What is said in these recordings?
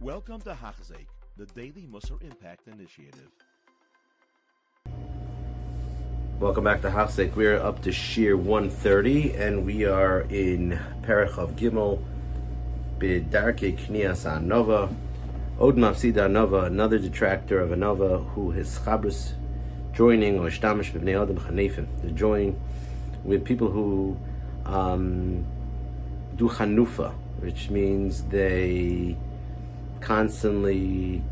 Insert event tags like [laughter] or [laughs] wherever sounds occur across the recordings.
Welcome to Hachzik, the Daily Musar Impact Initiative. Welcome back to Hachzik. We're up to Shiur 130, and we are in Perich Gimel, Bidarke Knias Nova, Od Mafsida Nova, another detractor of Anova who Chabrus joining or Shtamish B'nei Adam Chanefim, to join with people who um, do Chanufa, which means they constantly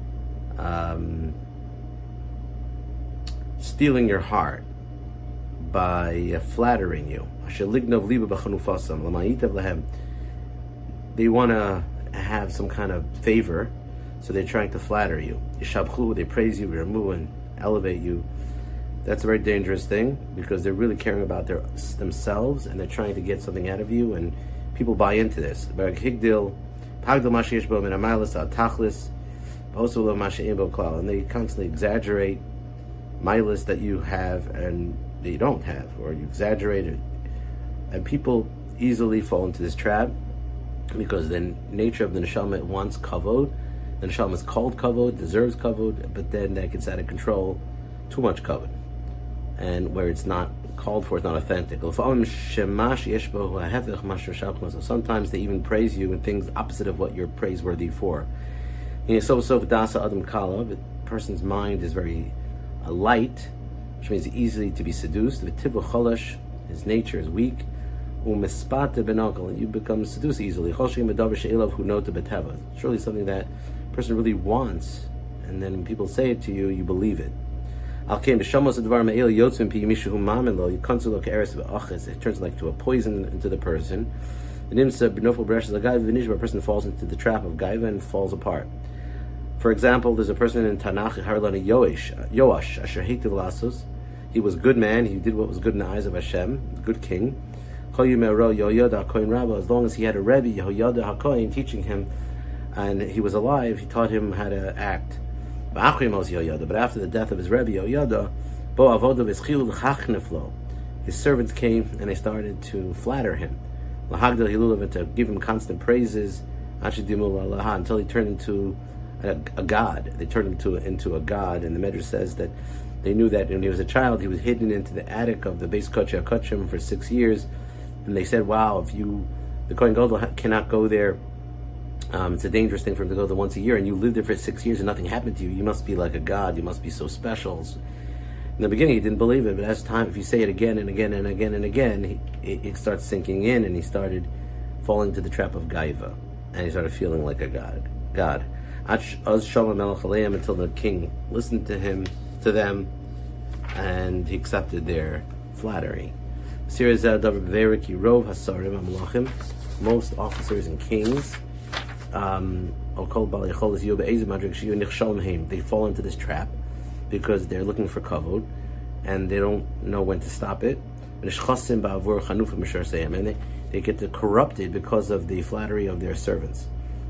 um, stealing your heart by uh, flattering you. They want to have some kind of favor, so they're trying to flatter you. They praise you, remove and elevate you. That's a very dangerous thing because they're really caring about their themselves and they're trying to get something out of you, and people buy into this. Pagdal And they constantly exaggerate milas that you have and that you don't have, or you exaggerate it. And people easily fall into this trap because the nature of the neshama wants kavod. The neshama is called kavod, deserves kavod, but then that gets out of control, too much kavod, and where it's not called for, it's not authentic. Sometimes they even praise you in things opposite of what you're praiseworthy for. The person's mind is very uh, light, which means easily to be seduced. His nature is weak. And you become seduced easily. Nota beteva. It's something that person really wants, and then when people say it to you, you believe it. Al Kain b'shamos advar me'il yotzim pi mishu mamelo yikonsu ke'eres v'achis. It turns like to a poison into the person. The nimsa b'nofel b'resh lagayv v'nishba. A person falls into the trap of gaiva and falls apart. For example, there's a person in Tanakh, Harlani Yoash, Yoash, Asher Hitiv Lasos. He was a good man. He did what was good in the eyes of Hashem, good king. As long as he had a Rebbe, Yehoyada HaKoyin, teaching him, and he was alive, he taught him how to act. But after the death of his Rebbe Yoyada, his servants came and they started to flatter him. To give him constant praises until he turned into a, a god. They turned him to, into a god, and the Medrash says that they knew that when he was a child, he was hidden into the attic of the base Kocha Kachim for six years, and they said, "Wow, if you, the Kohen Gadol cannot go there um, it's a dangerous thing for him to go there once a year, and you lived there for six years and nothing happened to you. You must be like a god. You must be so special. In the beginning, he didn't believe it, but as time, if you say it again and again and again and again, he, it, it, starts sinking in, and he started falling into the trap of gaiva, and he started feeling like a god. God, until the king listened to him, to them, and he accepted their flattery. Most officers and kings um, they fall into this trap because they're looking for kavod and they don't know when to stop it. And they, they get corrupted because of the flattery of their servants.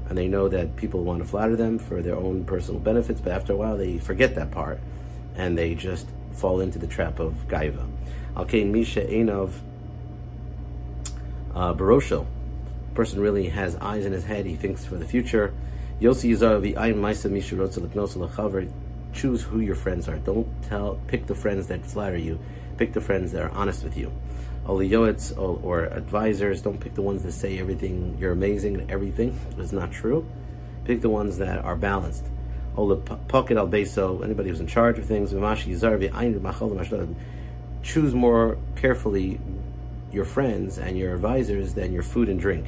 And they know that people want to flatter them for their own personal benefits, but after a while they forget that part and they just fall into the trap of gaiva. Okay, Misha Einov uh, Barosho person really has eyes in his head, he thinks for the future. Maisa Mishu Choose who your friends are. Don't tell pick the friends that flatter you. Pick the friends that are honest with you. Oliyoetz or advisors, don't pick the ones that say everything you're amazing and everything [laughs] is not true. Pick the ones that are balanced. Pocket Al Beso, anybody who's in charge of things, choose more carefully your friends and your advisors than your food and drink.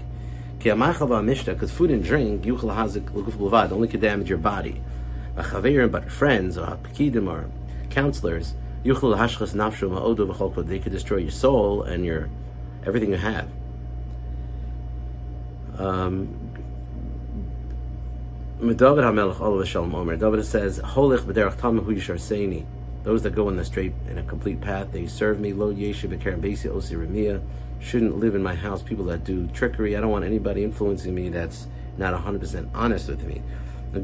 Because food and drink, only can damage your body. But friends, or pekidim, or counselors, they could destroy your soul and your everything you have. Um, David says, Holich b'derech hu. Those that go in the straight, and a complete path, they serve me. Lo b'kerem osi shouldn't live in my house people that do trickery. I don't want anybody influencing me that's not 100% honest with me.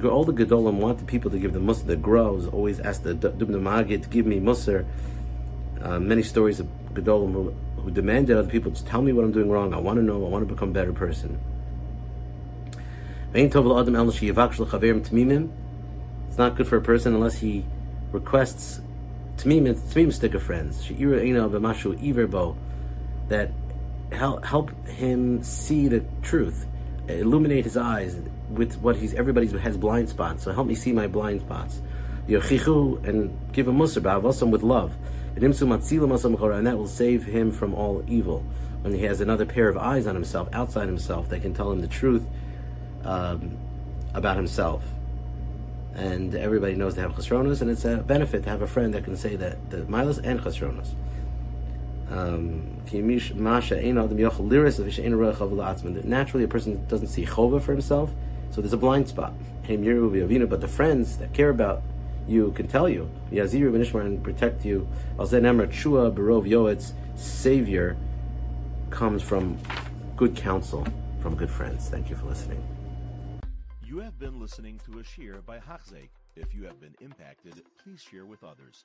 All the Gedolim want the people to give the Musar that grows, always ask the Dubno Magid to give me Musar. Uh, many stories of Gedolim who, who demanded other people, to tell me what I'm doing wrong. I want to know, I want to become a better person. It's not good for a person unless he requests Tamim, Tamim stick of friends. That help, help him see the truth, illuminate his eyes with what he's, everybody has blind spots. So help me see my blind spots. Your chichu and give him musar, with love. And that will save him from all evil. When he has another pair of eyes on himself, outside himself, that can tell him the truth um, about himself. And everybody knows they have chesronos, and it's a benefit to have a friend that can say that the milas and chesronos. Um, naturally, a person doesn't see chova for himself, so there's a blind spot. But the friends that care about you can tell you, and protect you. Savior comes from good counsel, from good friends. Thank you for listening. You have been listening to a shiur by Hachzeik. If you have been impacted, please share with others.